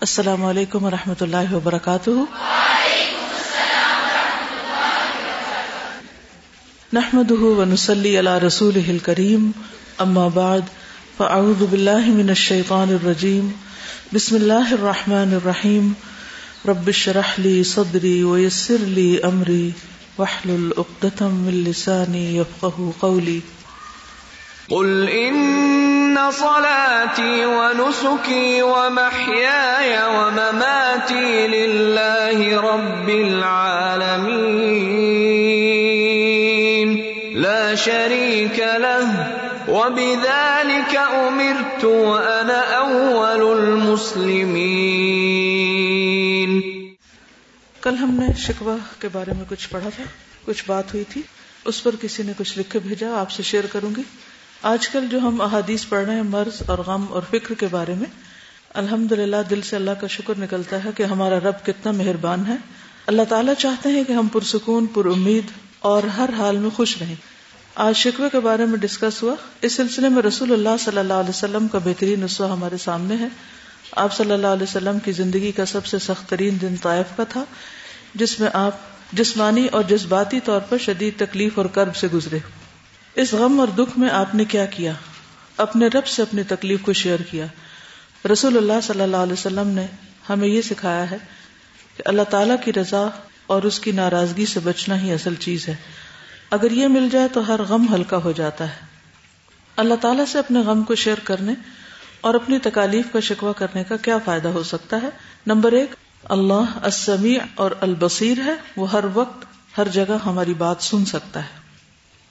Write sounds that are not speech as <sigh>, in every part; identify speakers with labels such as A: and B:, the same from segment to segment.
A: السلام علیکم و رحمۃ اللہ وبرکاتہ۔ نحمد ونسلی علی رسول کریم اما بعد، فاعوذ باللہ من الشیطان الرجیم، بسم اللہ الرحمن الرحیم، رب شرح لی صدری ویسر لی امری وحلل اقدتم من لسانی یفقہ قولی۔
B: قل ان صلاتي ونسكي ومحياي ومماتي لله رب العالمين. لا شريك له، وبذلك امرت وانا اول المسلمين.
A: کل ہم نے شکوہ کے بارے میں کچھ پڑھا تھا، کچھ بات ہوئی تھی، اس پر کسی نے کچھ لکھ کے بھیجا، آپ سے شیئر کروں گی۔ آج کل جو ہم احادیث پڑھ رہے ہیں مرض اور غم اور فکر کے بارے میں الحمد للہ دل سے اللہ کا شکر نکلتا ہے کہ ہمارا رب کتنا مہربان ہے۔ اللہ تعالیٰ چاہتے ہیں کہ ہم پرسکون پر امید اور ہر حال میں خوش رہیں۔ آج شکوے کے بارے میں ڈسکس ہوا۔ اس سلسلے میں رسول اللہ صلی اللہ علیہ وسلم کا بہترین نسخہ ہمارے سامنے ہے۔ آپ صلی اللہ علیہ وسلم کی زندگی کا سب سے سخت ترین دن طائف کا تھا، جس میں آپ جسمانی اور جذباتی طور پر شدید تکلیف اور کرب سے گزرے۔ اس غم اور دکھ میں آپ نے کیا کیا؟ اپنے رب سے اپنی تکلیف کو شیئر کیا۔ رسول اللہ صلی اللہ علیہ وسلم نے ہمیں یہ سکھایا ہے کہ اللہ تعالی کی رضا اور اس کی ناراضگی سے بچنا ہی اصل چیز ہے۔ اگر یہ مل جائے تو ہر غم ہلکا ہو جاتا ہے۔ اللہ تعالیٰ سے اپنے غم کو شیئر کرنے اور اپنی تکالیف کا شکوا کرنے کا کیا فائدہ ہو سکتا ہے؟ نمبر ایک، اللہ السمیع اور البصیر ہے۔ وہ ہر وقت، ہر جگہ ہماری بات سن سکتا ہے۔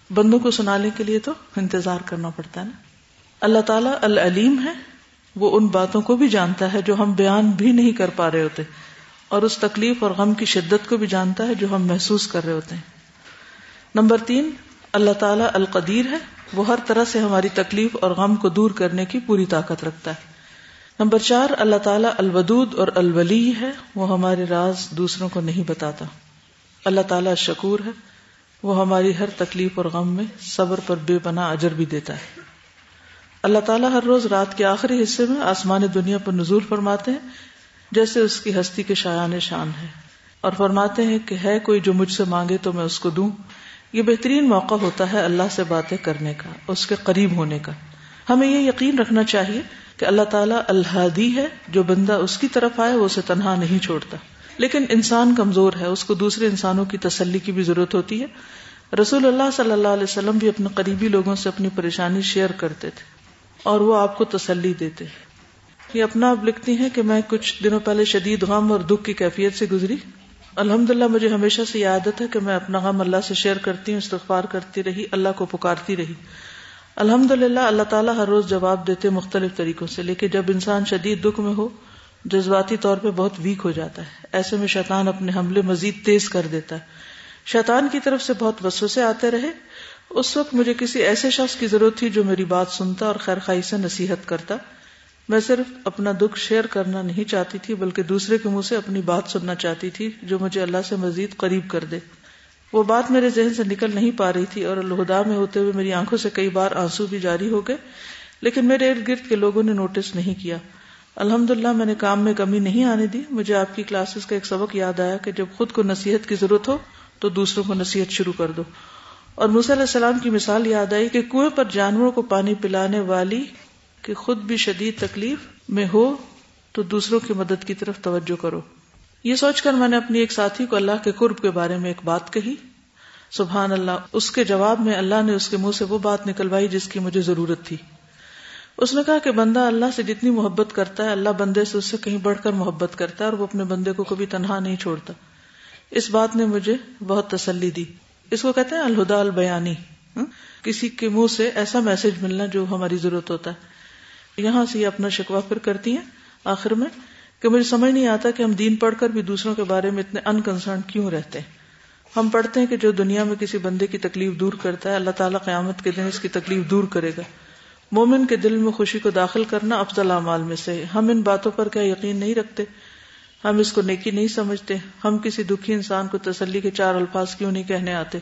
A: بندوں کو سنانے کے لیے تو انتظار کرنا پڑتا ہے نا۔ اللہ تعالیٰ العلیم ہے، وہ ان باتوں کو بھی جانتا ہے جو ہم بیان بھی نہیں کر پا رہے ہوتے، اور اس تکلیف اور غم کی شدت کو بھی جانتا ہے جو ہم محسوس کر رہے ہوتے۔ ہیں نمبر تین، اللہ تعالیٰ القدیر ہے، وہ ہر طرح سے ہماری تکلیف اور غم کو دور کرنے کی پوری طاقت رکھتا ہے۔ نمبر چار، اللہ تعالیٰ الودود اور الولی ہے، وہ ہمارے راز دوسروں کو نہیں بتاتا۔ اللہ تعالیٰ شکور ہے وہ ہماری ہر تکلیف اور غم میں صبر پر بے پناہ اجر بھی دیتا ہے۔ اللہ تعالیٰ ہر روز رات کے آخری حصے میں آسمان دنیا پر نزول فرماتے ہیں، جیسے اس کی ہستی کے شایان شان ہے۔ اور فرماتے ہیں کہ ہے کوئی جو مجھ سے مانگے تو میں اس کو دوں۔ یہ بہترین موقع ہوتا ہے اللہ سے باتیں کرنے کا، اس کے قریب ہونے کا۔ ہمیں یہ یقین رکھنا چاہیے کہ اللہ تعالیٰ الحادی ہے، جو بندہ اس کی طرف آئے وہ اسے تنہا نہیں چھوڑتا۔ لیکن انسان کمزور ہے، اس کو دوسرے انسانوں کی تسلی کی بھی ضرورت ہوتی ہے۔ رسول اللہ صلی اللہ علیہ وسلم بھی اپنے قریبی لوگوں سے اپنی پریشانی شیئر کرتے تھے اور وہ آپ کو تسلی دیتے یہ اپنا اب لکھتی ہیں کہ میں کچھ دنوں پہلے شدید غم اور دکھ کی کیفیت سے گزری۔ الحمد للہ مجھے ہمیشہ سے یہ عادت ہے کہ میں اپنا غم اللہ سے شیئر کرتی ہوں، استغفار کرتی رہی، اللہ کو پکارتی رہی۔ الحمد للہ اللہ تعالیٰ ہر روز جواب دیتے مختلف طریقوں سے، لیکن جب انسان شدید دکھ میں ہو جذباتی طور پہ بہت ویک ہو جاتا ہے۔ ایسے میں شیطان اپنے حملے مزید تیز کر دیتا ہے۔ شیطان کی طرف سے بہت وسوسے آتے رہے۔ اس وقت مجھے کسی ایسے شخص کی ضرورت تھی جو میری بات سنتا اور خیر خائی سے نصیحت کرتا۔ میں صرف اپنا دکھ شیئر کرنا نہیں چاہتی تھی، بلکہ دوسرے کے منہ سے اپنی بات سننا چاہتی تھی جو مجھے اللہ سے مزید قریب کر دے۔ وہ بات میرے ذہن سے نکل نہیں پا رہی تھی اور الہدا میں ہوتے ہوئے میری آنکھوں سے کئی بار آنسو بھی جاری ہو گئے، لیکن میرے ارد گرد کے لوگوں نے نوٹس نہیں کیا۔ الحمد للہ میں نے کام میں کمی نہیں آنے دی۔ مجھے آپ کی کلاسز کا ایک سبق یاد آیا کہ جب خود کو نصیحت کی ضرورت ہو تو دوسروں کو نصیحت شروع کر دو۔ اور علیہ السلام کی مثال یاد آئی کہ کنویں پر جانوروں کو پانی پلانے والی کہ خود بھی شدید تکلیف میں ہو تو دوسروں کی مدد کی طرف توجہ کرو۔ یہ سوچ کر میں نے اپنی ایک ساتھی کو اللہ کے قرب کے بارے میں ایک بات کہی۔ سبحان اللہ، اس کے جواب میں اللہ نے اس کے منہ سے وہ بات نکلوائی جس کی مجھے ضرورت تھی۔ اس نے کہا کہ بندہ اللہ سے جتنی محبت کرتا ہے، اللہ بندے سے اس سے کہیں بڑھ کر محبت کرتا ہے اور وہ اپنے بندے کو کبھی تنہا نہیں چھوڑتا۔ اس بات نے مجھے بہت تسلی دی۔ اس کو کہتے ہیں الہدا البیانی۔ کسی کے منہ سے ایسا میسج ملنا جو ہماری ضرورت ہوتا ہے۔ یہاں سے یہ اپنا شکوا پھر کرتی ہیں آخر میں کہ مجھے سمجھ نہیں آتا کہ ہم دین پڑھ کر بھی دوسروں کے بارے میں اتنے انکنسرن کیوں رہتے ہیں۔ ہم پڑھتے ہیں کہ جو دنیا میں کسی بندے کی تکلیف دور کرتا ہے، اللہ تعالیٰ قیامت کے دن اس کی تکلیف دور کرے گا۔ مومن کے دل میں خوشی کو داخل کرنا افضل اعمال میں سے ہم ان باتوں پر کیا یقین نہیں رکھتے۔ ہم اس کو نیکی نہیں سمجھتے۔ ہم کسی دکھی انسان کو تسلی کے چار الفاظ کیوں نہیں کہنے آتے؟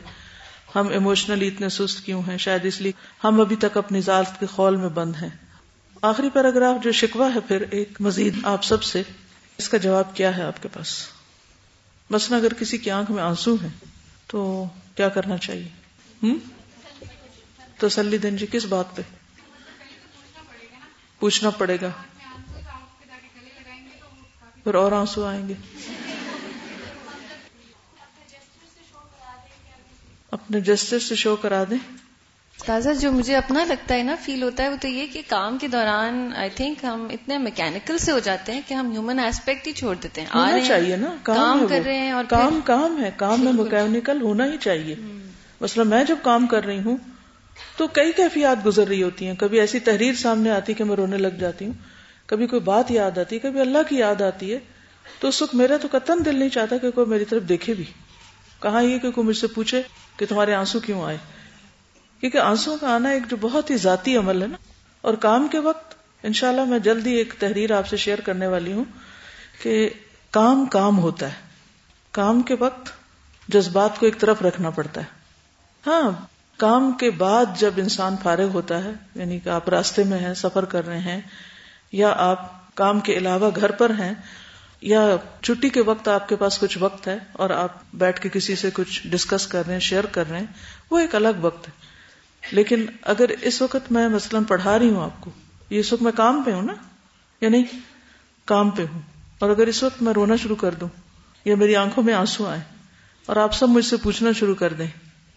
A: ہم ایموشنلی اتنے سست کیوں ہیں؟ شاید اس لیے ہم ابھی تک اپنی ذات کے خول میں بند ہیں۔ آخری پیراگراف جو شکوا ہے پھر ایک مزید آپ سب سے، اس کا جواب کیا ہے آپ کے پاس؟ مثلا اگر کسی کی آنکھ میں آنسو ہیں تو کیا کرنا چاہیے؟ ہم؟ تسلی دین جی کس بات پہ؟ پوچھنا پڑے گا۔ پھر اور آنسو آئیں گے۔ اپنے جسٹس سے شو کرا دیں۔
C: تازہ جو مجھے اپنا لگتا ہے نا فیل ہوتا ہے وہ تو یہ کہ کام کے دوران آئی تھنک ہم اتنے میکینکل سے ہو جاتے ہیں کہ ہم ہیومن ایسپیکٹ ہی چھوڑ دیتے ہیں۔
A: ہونا چاہیے نا
C: کام کر رہے ہیں اور
A: کام کام ہے کام میں <laughs> میکینکل ہونا ہی چاہیے۔ مثلا میں جب کام کر رہی ہوں تو کئی کیفیات گزر رہی ہوتی ہیں۔ کبھی ایسی تحریر سامنے آتی کہ میں رونے لگ جاتی ہوں۔ کبھی کوئی بات یاد آتی کبھی اللہ کی یاد آتی ہے۔ تو اس وقت میرا تو قطن دل نہیں چاہتا کہ کوئی میری طرف دیکھے بھی۔ کہاں یہ کہ کوئی مجھ سے پوچھے کہ تمہارے آنسو کیوں آئے؟ کیونکہ آنسو کا آنا ایک جو بہت ہی ذاتی عمل ہے نا۔ اور کام کے وقت انشاءاللہ میں جلدی ایک تحریر آپ سے شیئر کرنے والی ہوں کہ کام کام ہوتا ہے۔ کام کے وقت جذبات کو ایک طرف رکھنا پڑتا ہے۔ ہاں کام کے بعد جب انسان فارغ ہوتا ہے یعنی کہ آپ راستے میں ہیں، سفر کر رہے ہیں، یا آپ کام کے علاوہ گھر پر ہیں، یا چھٹی کے وقت آپ کے پاس کچھ وقت ہے اور آپ بیٹھ کے کسی سے کچھ ڈسکس کر رہے ہیں شیئر کر رہے ہیں، وہ ایک الگ وقت ہے۔ لیکن اگر اس وقت میں مثلاً پڑھا رہی ہوں آپ کو، یہ اس وقت میں کام پہ ہوں نا؟ یا نہیں؟ کام پہ ہوں۔ اور اگر اس وقت میں رونا شروع کر دوں، یا میری آنکھوں میں آنسو آئے اور آپ سب مجھ سے پوچھنا شروع کر دیں،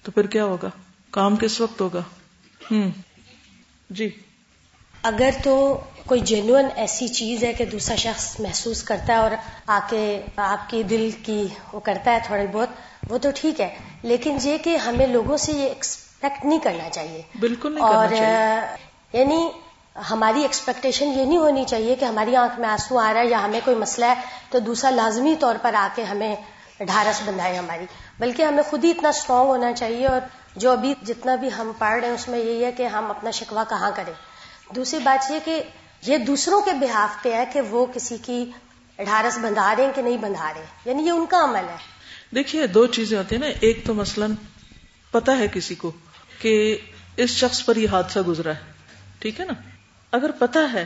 A: تو پھر کیا ہوگا؟ کام کس وقت ہوگا؟ ہوں جی۔
D: اگر تو کوئی جینون ایسی چیز ہے کہ دوسرا شخص محسوس کرتا ہے اور آ کے آپ کے دل کی وہ کرتا ہے تھوڑی بہت وہ تو ٹھیک ہے۔ لیکن یہ کہ ہمیں لوگوں سے یہ ایکسپیکٹ نہیں کرنا چاہیے۔
A: بالکل نہیں
D: اور
A: کرنا چاہیے
D: یعنی ہماری ایکسپیکٹیشن یہ نہیں ہونی چاہیے کہ ہماری آنکھ میں آنسو آ رہا ہے یا ہمیں کوئی مسئلہ ہے تو دوسرا لازمی طور پر آ کے ہمیں ڈھارس بندھائے ہماری۔ بلکہ ہمیں خود ہی اتنا اسٹرانگ ہونا چاہیے اور جو ابھی جتنا بھی ہم پڑھ رہے ہیں، اس میں یہی ہے کہ ہم اپنا شکوہ کہاں کریں۔ دوسری بات یہ کہ یہ دوسروں کے بحاف پہ ہے کہ وہ کسی کی ڈھارس بندھا رہے ہیں کہ نہیں بندھا رہے۔ یعنی یہ ان کا عمل ہے۔
A: دیکھیے، دو چیزیں ہوتی ہیں نا۔ ایک تو مثلا پتا ہے کسی کو کہ اس شخص پر یہ حادثہ گزرا ہے۔ ٹھیک ہے نا؟ اگر پتا ہے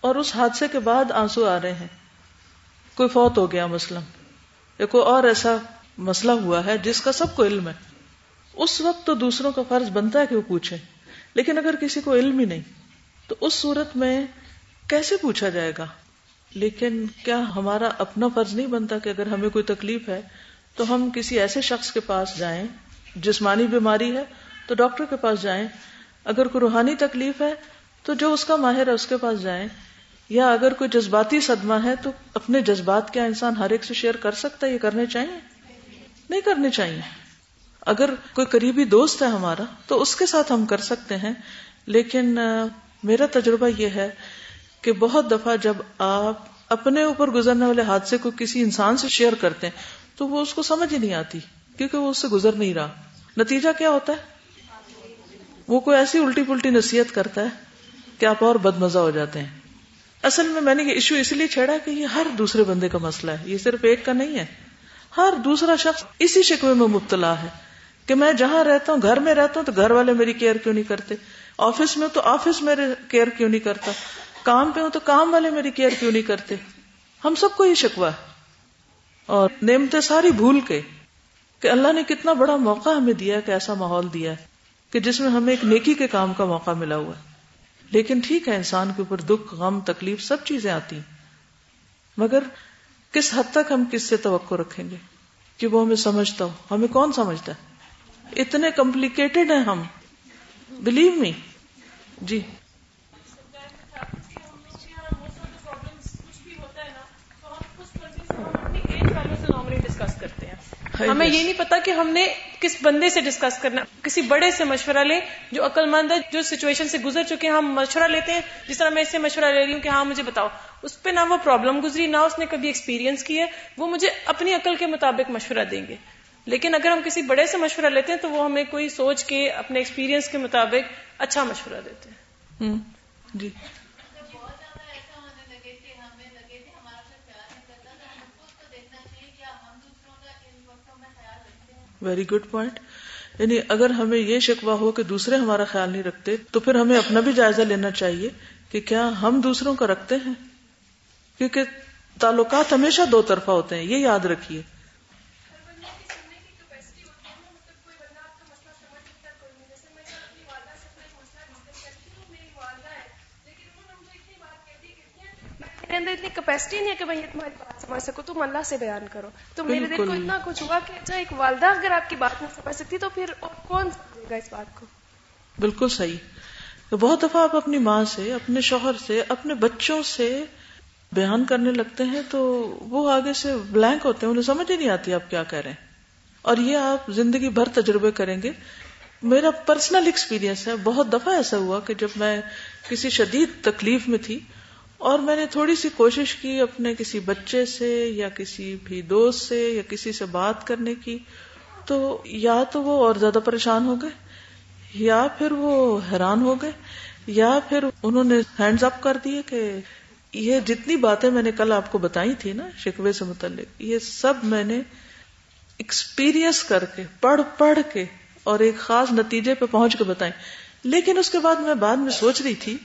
A: اور اس حادثے کے بعد آنسو آ رہے ہیں، کوئی فوت ہو گیا مثلا، یا کوئی اور ایسا مسئلہ ہوا ہے جس کا سب کو علم ہے۔ اس وقت تو دوسروں کا فرض بنتا ہے کہ وہ پوچھے لیکن اگر کسی کو علم ہی نہیں، تو اس صورت میں کیسے پوچھا جائے گا؟ لیکن کیا ہمارا اپنا فرض نہیں بنتا کہ اگر ہمیں کوئی تکلیف ہے، تو ہم کسی ایسے شخص کے پاس جائیں جسمانی بیماری ہے، تو ڈاکٹر کے پاس جائیں۔ اگر کوئی روحانی تکلیف ہے، تو جو اس کا ماہر ہے اس کے پاس جائیں۔ یا اگر کوئی جذباتی صدمہ ہے، تو اپنے جذبات کیا انسان ہر ایک سے شیئر کر سکتا ہے، یہ کرنے چاہیے؟ نہیں کرنے چاہیے۔ اگر کوئی قریبی دوست ہے ہمارا تو اس کے ساتھ ہم کر سکتے ہیں، لیکن میرا تجربہ یہ ہے کہ بہت دفعہ جب آپ اپنے اوپر گزرنے والے حادثے کو کسی انسان سے شیئر کرتے ہیں، تو وہ اس کو سمجھ ہی نہیں آتی، کیونکہ وہ اس سے گزر نہیں رہا۔ نتیجہ کیا ہوتا ہے؟ وہ کوئی ایسی الٹی پلٹی نصیحت کرتا ہے کہ آپ اور بد مزہ ہو جاتے ہیں۔ اصل میں میں نے یہ ایشو اس لیے چھیڑا کہ یہ ہر دوسرے بندے کا مسئلہ ہے، یہ صرف ایک کا نہیں ہے۔ ہر دوسرا شخص اسی شکوے میں مبتلا ہے۔ کہ میں جہاں رہتا ہوں، گھر میں رہتا ہوں تو گھر والے میری کیئر کیوں نہیں کرتے؟ آفس میں تو آفس میرے کیئر کیوں نہیں کرتا؟ کام پہ ہوں تو کام والے میری کیئر کیوں نہیں کرتے؟ ہم سب کو یہ شکوا ہے۔ اور نعمتیں ساری بھول کے کہ اللہ نے کتنا بڑا موقع ہمیں دیا کہ ایسا ماحول دیا ہے کہ جس میں ہمیں ایک نیکی کے کام کا موقع ملا ہوا ہے۔ لیکن ٹھیک ہے، انسان کے اوپر دکھ، غم، تکلیف سب چیزیں آتی ہیں۔ مگر کس حد تک ہم کس سے توقع رکھیں گے؟ کہ وہ ہمیں سمجھتا ہو؟ ہمیں کون سمجھتا ہے؟ اتنے کمپلیکیٹڈ ہیں ہم۔ بلیو می جی۔
E: ہمیں یہ نہیں پتا کہ ہم نے کس بندے سے ڈسکس کرنا کسی بڑے سے مشورہ لے جو عقل مند ہے جو سچویشن سے گزر چکے ہیں ہم مشورہ لیتے ہیں۔ جس طرح میں اس سے مشورہ لے رہی ہوں کہ ہاں مجھے بتاؤ۔ اس پہ نہ وہ پرابلم گزری نہ اس نے کبھی ایکسپیرینس کی ہے۔ وہ مجھے اپنی عقل کے مطابق مشورہ دیں گے۔ لیکن اگر ہم کسی بڑے سے مشورہ لیتے ہیں تو وہ ہمیں کوئی سوچ کے اپنے ایکسپیرینس کے مطابق اچھا مشورہ دیتے ہیں۔
A: جی۔ ویری گڈ پوائنٹ یعنی اگر ہمیں یہ شکوا ہو کہ دوسرے ہمارا خیال نہیں رکھتے تو پھر ہمیں اپنا بھی جائزہ لینا چاہیے کہ کیا ہم دوسروں کا رکھتے ہیں؟ کیونکہ تعلقات ہمیشہ دو طرفہ ہوتے ہیں یہ یاد رکھیے۔
F: میرے اندر اتنی کیپیسٹی نہیں ہے کہ میں یہ تمہاری بات سمجھ سکوں تم اللہ سے بیان کرو۔ تو میرے دل کو۔ اتنا کچھ ہوا کہ اچھا ایک والدہ اگر آپ کی بات نہیں سمجھ سکتی تو پھر اور کون سمجھے گا اس بات کو؟
A: بالکل صحیح۔ تو بہت دفعہ آپ اپنی ماں سے اپنے شوہر سے اپنے بچوں سے بیان کرنے لگتے ہیں تو وہ آگے سے بلینک ہوتے ہیں انہیں سمجھ ہی نہیں آتی آپ کیا کہہ رہے ہیں۔ اور یہ آپ زندگی بھر تجربے کریں گے۔ میرا پرسنل ایکسپیرینس ہے بہت دفعہ ایسا ہوا کہ جب میں کسی شدید تکلیف میں تھی اور میں نے تھوڑی سی کوشش کی اپنے کسی بچے سے یا کسی بھی دوست سے یا کسی سے بات کرنے کی، تو یا تو وہ اور زیادہ پریشان ہو گئے، یا پھر وہ حیران ہو گئے، یا پھر انہوں نے ہینڈز اپ کر دیے کہ یہ جتنی باتیں میں نے کل آپ کو بتائی تھی نا شکوے سے متعلق، یہ سب میں نے ایکسپیرئنس کر کے، پڑھ پڑھ کے اور ایک خاص نتیجے پہ پہنچ کے بتائیں۔ لیکن اس کے بعد میں بعد میں سوچ رہی تھی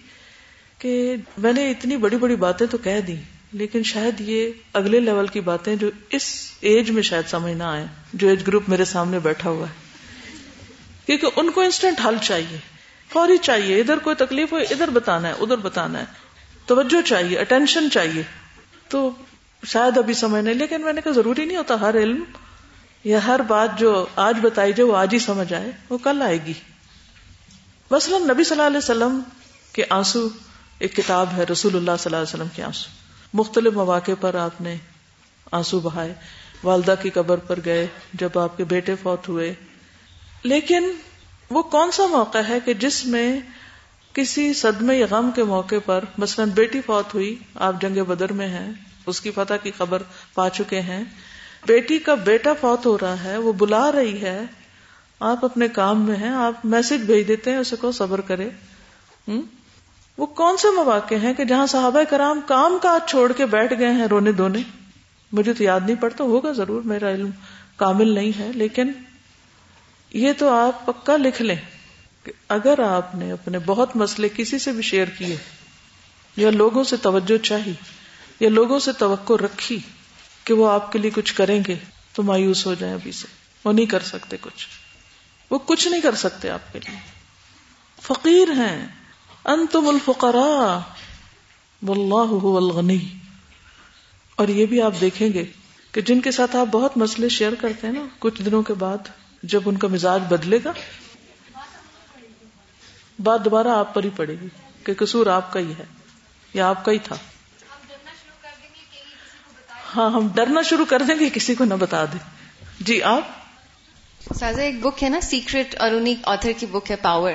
A: کہ میں نے اتنی بڑی بڑی باتیں تو کہہ دی لیکن شاید یہ اگلے لیول کی باتیں جو اس ایج میں شاید سمجھ نہ آئے، جو ایج گروپ میرے سامنے بیٹھا ہوا ہے۔ کیونکہ ان کو انسٹنٹ حل چاہیے، فوری چاہیے، ادھر کوئی تکلیف ہو ادھر بتانا ہے، ادھر بتانا ہے۔ توجہ چاہیے اٹینشن چاہیے۔ تو شاید ابھی سمجھ نہیں، لیکن میں نے کہا ضروری نہیں ہوتا، ہر علم یا ہر بات جو آج بتائی جائے، وہ آج ہی سمجھ آئے، وہ کل آئے گی۔ مثلا نبی صلی اللہ علیہ وسلم کے آنسو ایک کتاب ہے رسول اللہ صلی اللہ علیہ وسلم کے آنسو۔ مختلف مواقع پر آپ نے آنسو بہائے۔ والدہ کی قبر پر گئے جب آپ کے بیٹے فوت ہوئے۔ لیکن وہ کون سا موقع ہے کہ جس میں کسی صدمے یا غم کے موقع پر مثلا بیٹی فوت ہوئی، آپ جنگ بدر میں ہیں، اس کی فتح کی خبر پا چکے ہیں۔ بیٹی کا بیٹا فوت ہو رہا ہے، وہ بلا رہی ہے۔ آپ اپنے کام میں ہیں، آپ میسج بھیج دیتے ہیں، اسے کو صبر کرے۔ ہم؟ وہ کون سے مواقع ہیں کہ جہاں صحابہ کرام کام کاج چھوڑ کے بیٹھ گئے ہیں رونے دھونے؟ مجھے تو یاد نہیں پڑتا، ہوگا ضرور، میرا علم کامل نہیں ہے، لیکن یہ تو آپ پکا لکھ لیں کہ اگر آپ نے اپنے بہت مسئلے کسی سے بھی شیئر کیے، یا لوگوں سے توجہ چاہی، یا لوگوں سے توقع رکھی کہ وہ آپ کے لیے کچھ کریں گے، تو مایوس ہو جائیں ابھی سے، وہ نہیں کر سکتے کچھ۔ وہ کچھ نہیں کر سکتے آپ کے لیے۔ فقیر ہیں۔ انتم الفقراء واللہ هو الغنی۔ اور یہ بھی آپ دیکھیں گے کہ جن کے ساتھ آپ بہت مسئلے شیئر کرتے ہیں نا، کچھ دنوں کے بعد جب ان کا مزاج بدلے گا، بات دوبارہ آپ پر ہی پڑے گی کہ قصور آپ کا ہی ہے یا آپ کا ہی تھا۔ ہاں ہم ڈرنا شروع کر دیں گے، کسی کو نہ بتا دیں۔ جی آپ؟
C: سازا، ایک بک ہے نا سیکرٹ اور انہیں آتھر کی بک ہے پاور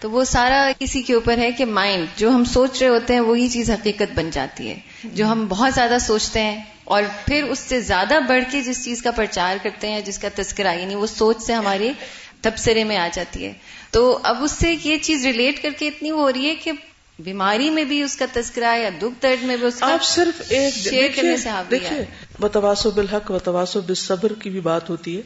C: تو وہ سارا کسی کے اوپر ہے کہ مائنڈ جو ہم سوچ رہے ہوتے ہیں وہی چیز حقیقت بن جاتی ہے۔ جو ہم بہت زیادہ سوچتے ہیں اور پھر اس سے زیادہ بڑھ کے جس چیز کا پرچار کرتے ہیں جس کا تذکرہ یعنی وہ سوچ سے ہمارے تبصرے میں آ جاتی ہے۔ تو اب اس سے یہ چیز ریلیٹ کر کے اتنی ہو رہی ہے کہ بیماری میں بھی اس کا تذکرہ یا دکھ درد میں بھی اس کا
A: آپ صرف ایک
C: شیئر کرنے سے
A: دیکھیے
C: ہے۔
A: بتواسو بالحق بتواسو بالصبر کی بھی بات ہوتی ہے۔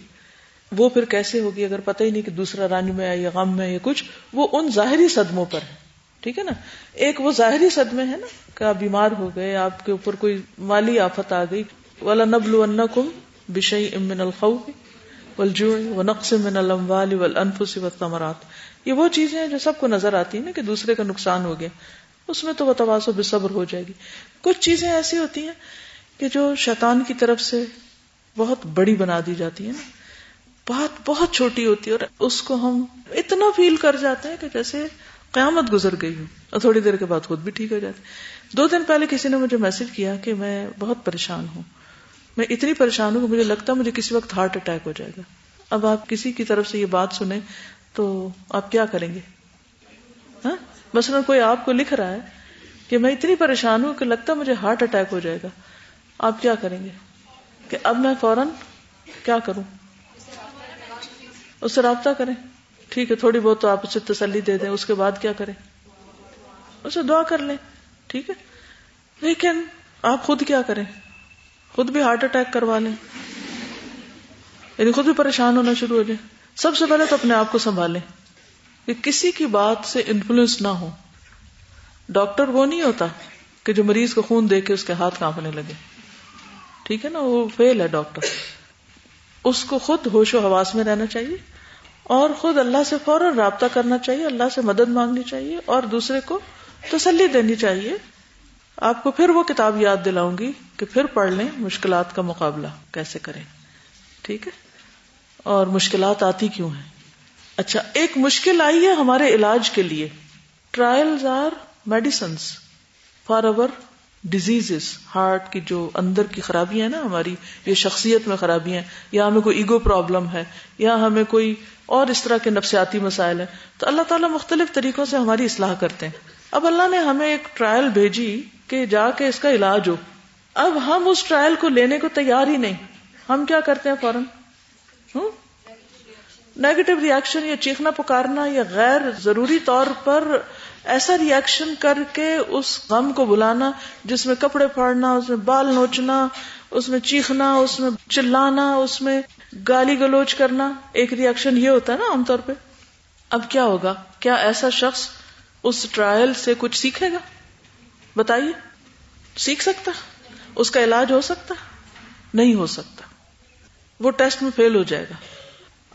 A: وہ پھر کیسے ہوگی اگر پتہ ہی نہیں کہ دوسرا رنج میں ہے یا غم میں یا کچھ، وہ ان ظاہری صدموں پر ہے۔ ٹھیک ہے نا؟ ایک وہ ظاہری صدمے ہے نا کہ آپ بیمار ہو گئے، آپ کے اوپر کوئی مالی آفت آ گئی۔ والا نبل کم بشئی امن الخوف والجوع ونقص من الاموال والانفس والثمرات۔ یہ وہ چیزیں ہیں جو سب کو نظر آتی ہیں نا کہ دوسرے کا نقصان ہو گیا۔ اس میں تو وہ تواسو بے صبر ہو جائے گی۔ کچھ چیزیں ایسی ہوتی ہیں کہ جو شیطان کی طرف سے بہت بڑی بنا دی جاتی ہیں نا۔ بات بہت چھوٹی ہوتی ہے اور اس کو ہم اتنا فیل کر جاتے ہیں کہ جیسے قیامت گزر گئی ہو اور تھوڑی دیر کے بعد خود بھی ٹھیک ہو جاتے دو دن پہلے کسی نے مجھے میسج کیا کہ میں بہت پریشان ہوں۔ میں اتنی پریشان ہوں کہ مجھے لگتا ہے مجھے کسی وقت ہارٹ اٹیک ہو جائے گا۔ اب آپ کسی کی طرف سے یہ بات سنیں تو آپ کیا کریں گے؟ ہاں؟ مثلا کوئی آپ کو لکھ رہا ہے کہ میں اتنی پریشان ہوں کہ لگتا ہے مجھے ہارٹ اٹیک ہو جائے گا۔ آپ کیا کریں گے؟ کہ اب میں فوراً کیا کروں؟ اس سے رابطہ کریں۔ ٹھیک ہے، تھوڑی بہت تو آپ اسے تسلی دے دیں، اس کے بعد کیا کریں؟ اسے دعا کر لیں، ٹھیک ہے۔ لیکن آپ خود کیا کریں؟ خود بھی ہارٹ اٹیک کروا لیں۔ یعنی خود بھی پریشان ہونا شروع ہو جائے۔ سب سے پہلے تو اپنے آپ کو سنبھالیں کہ کسی کی بات سے انفلوئنس نہ ہو۔ ڈاکٹر وہ نہیں ہوتا کہ جو مریض کو خون دے کے اس کے ہاتھ کانپنے لگے۔ ٹھیک ہے نا، وہ فیل ہے ڈاکٹر۔ اس کو خود ہوش و حواس میں رہنا چاہیے۔ اور خود اللہ سے فوراً رابطہ کرنا چاہیے، اللہ سے مدد مانگنی چاہیے اور دوسرے کو تسلی دینی چاہیے۔ آپ کو پھر وہ کتاب یاد دلاؤں گی کہ پھر پڑھ لیں مشکلات کا مقابلہ کیسے کریں۔ ٹھیک ہے؟ اور مشکلات آتی کیوں ہیں؟ اچھا ایک مشکل آئی ہے ہمارے علاج کے لیے۔ Trials are medicines for over disease heart کی جو اندر کی خرابیاں ہیں نا ہماری یہ شخصیت میں خرابیاں یا ہمیں کوئی ایگو پرابلم ہے، یا ہمیں کوئی اور اس طرح کے نفسیاتی مسائل ہیں، تو اللہ تعالیٰ مختلف طریقوں سے ہماری اصلاح کرتے ہیں۔ اب اللہ نے ہمیں ایک ٹرائل بھیجی کہ جا کے اس کا علاج ہو۔ اب ہم اس ٹرائل کو لینے کو تیار ہی نہیں۔ ہم کیا کرتے ہیں فوراً؟ نیگیٹو ریئیکشن یا چیخنا پکارنا یا غیر ضروری طور پر ایسا ریئیکشن کر کے اس غم کو بلانا، جس میں کپڑے پھاڑنا، اس میں بال نوچنا، اس میں چیخنا، اس میں چلانا، اس میں گالی گلوچ کرنا، ایک ریئیکشن یہ ہوتا ہے نا عام طور پہ۔ اب کیا ہوگا؟ کیا ایسا شخص اس ٹرائل سے کچھ سیکھے گا؟ بتائیے۔ سیکھ سکتا؟ اس کا علاج ہو سکتا؟ نہیں ہو سکتا۔ وہ ٹیسٹ میں فیل ہو جائے گا۔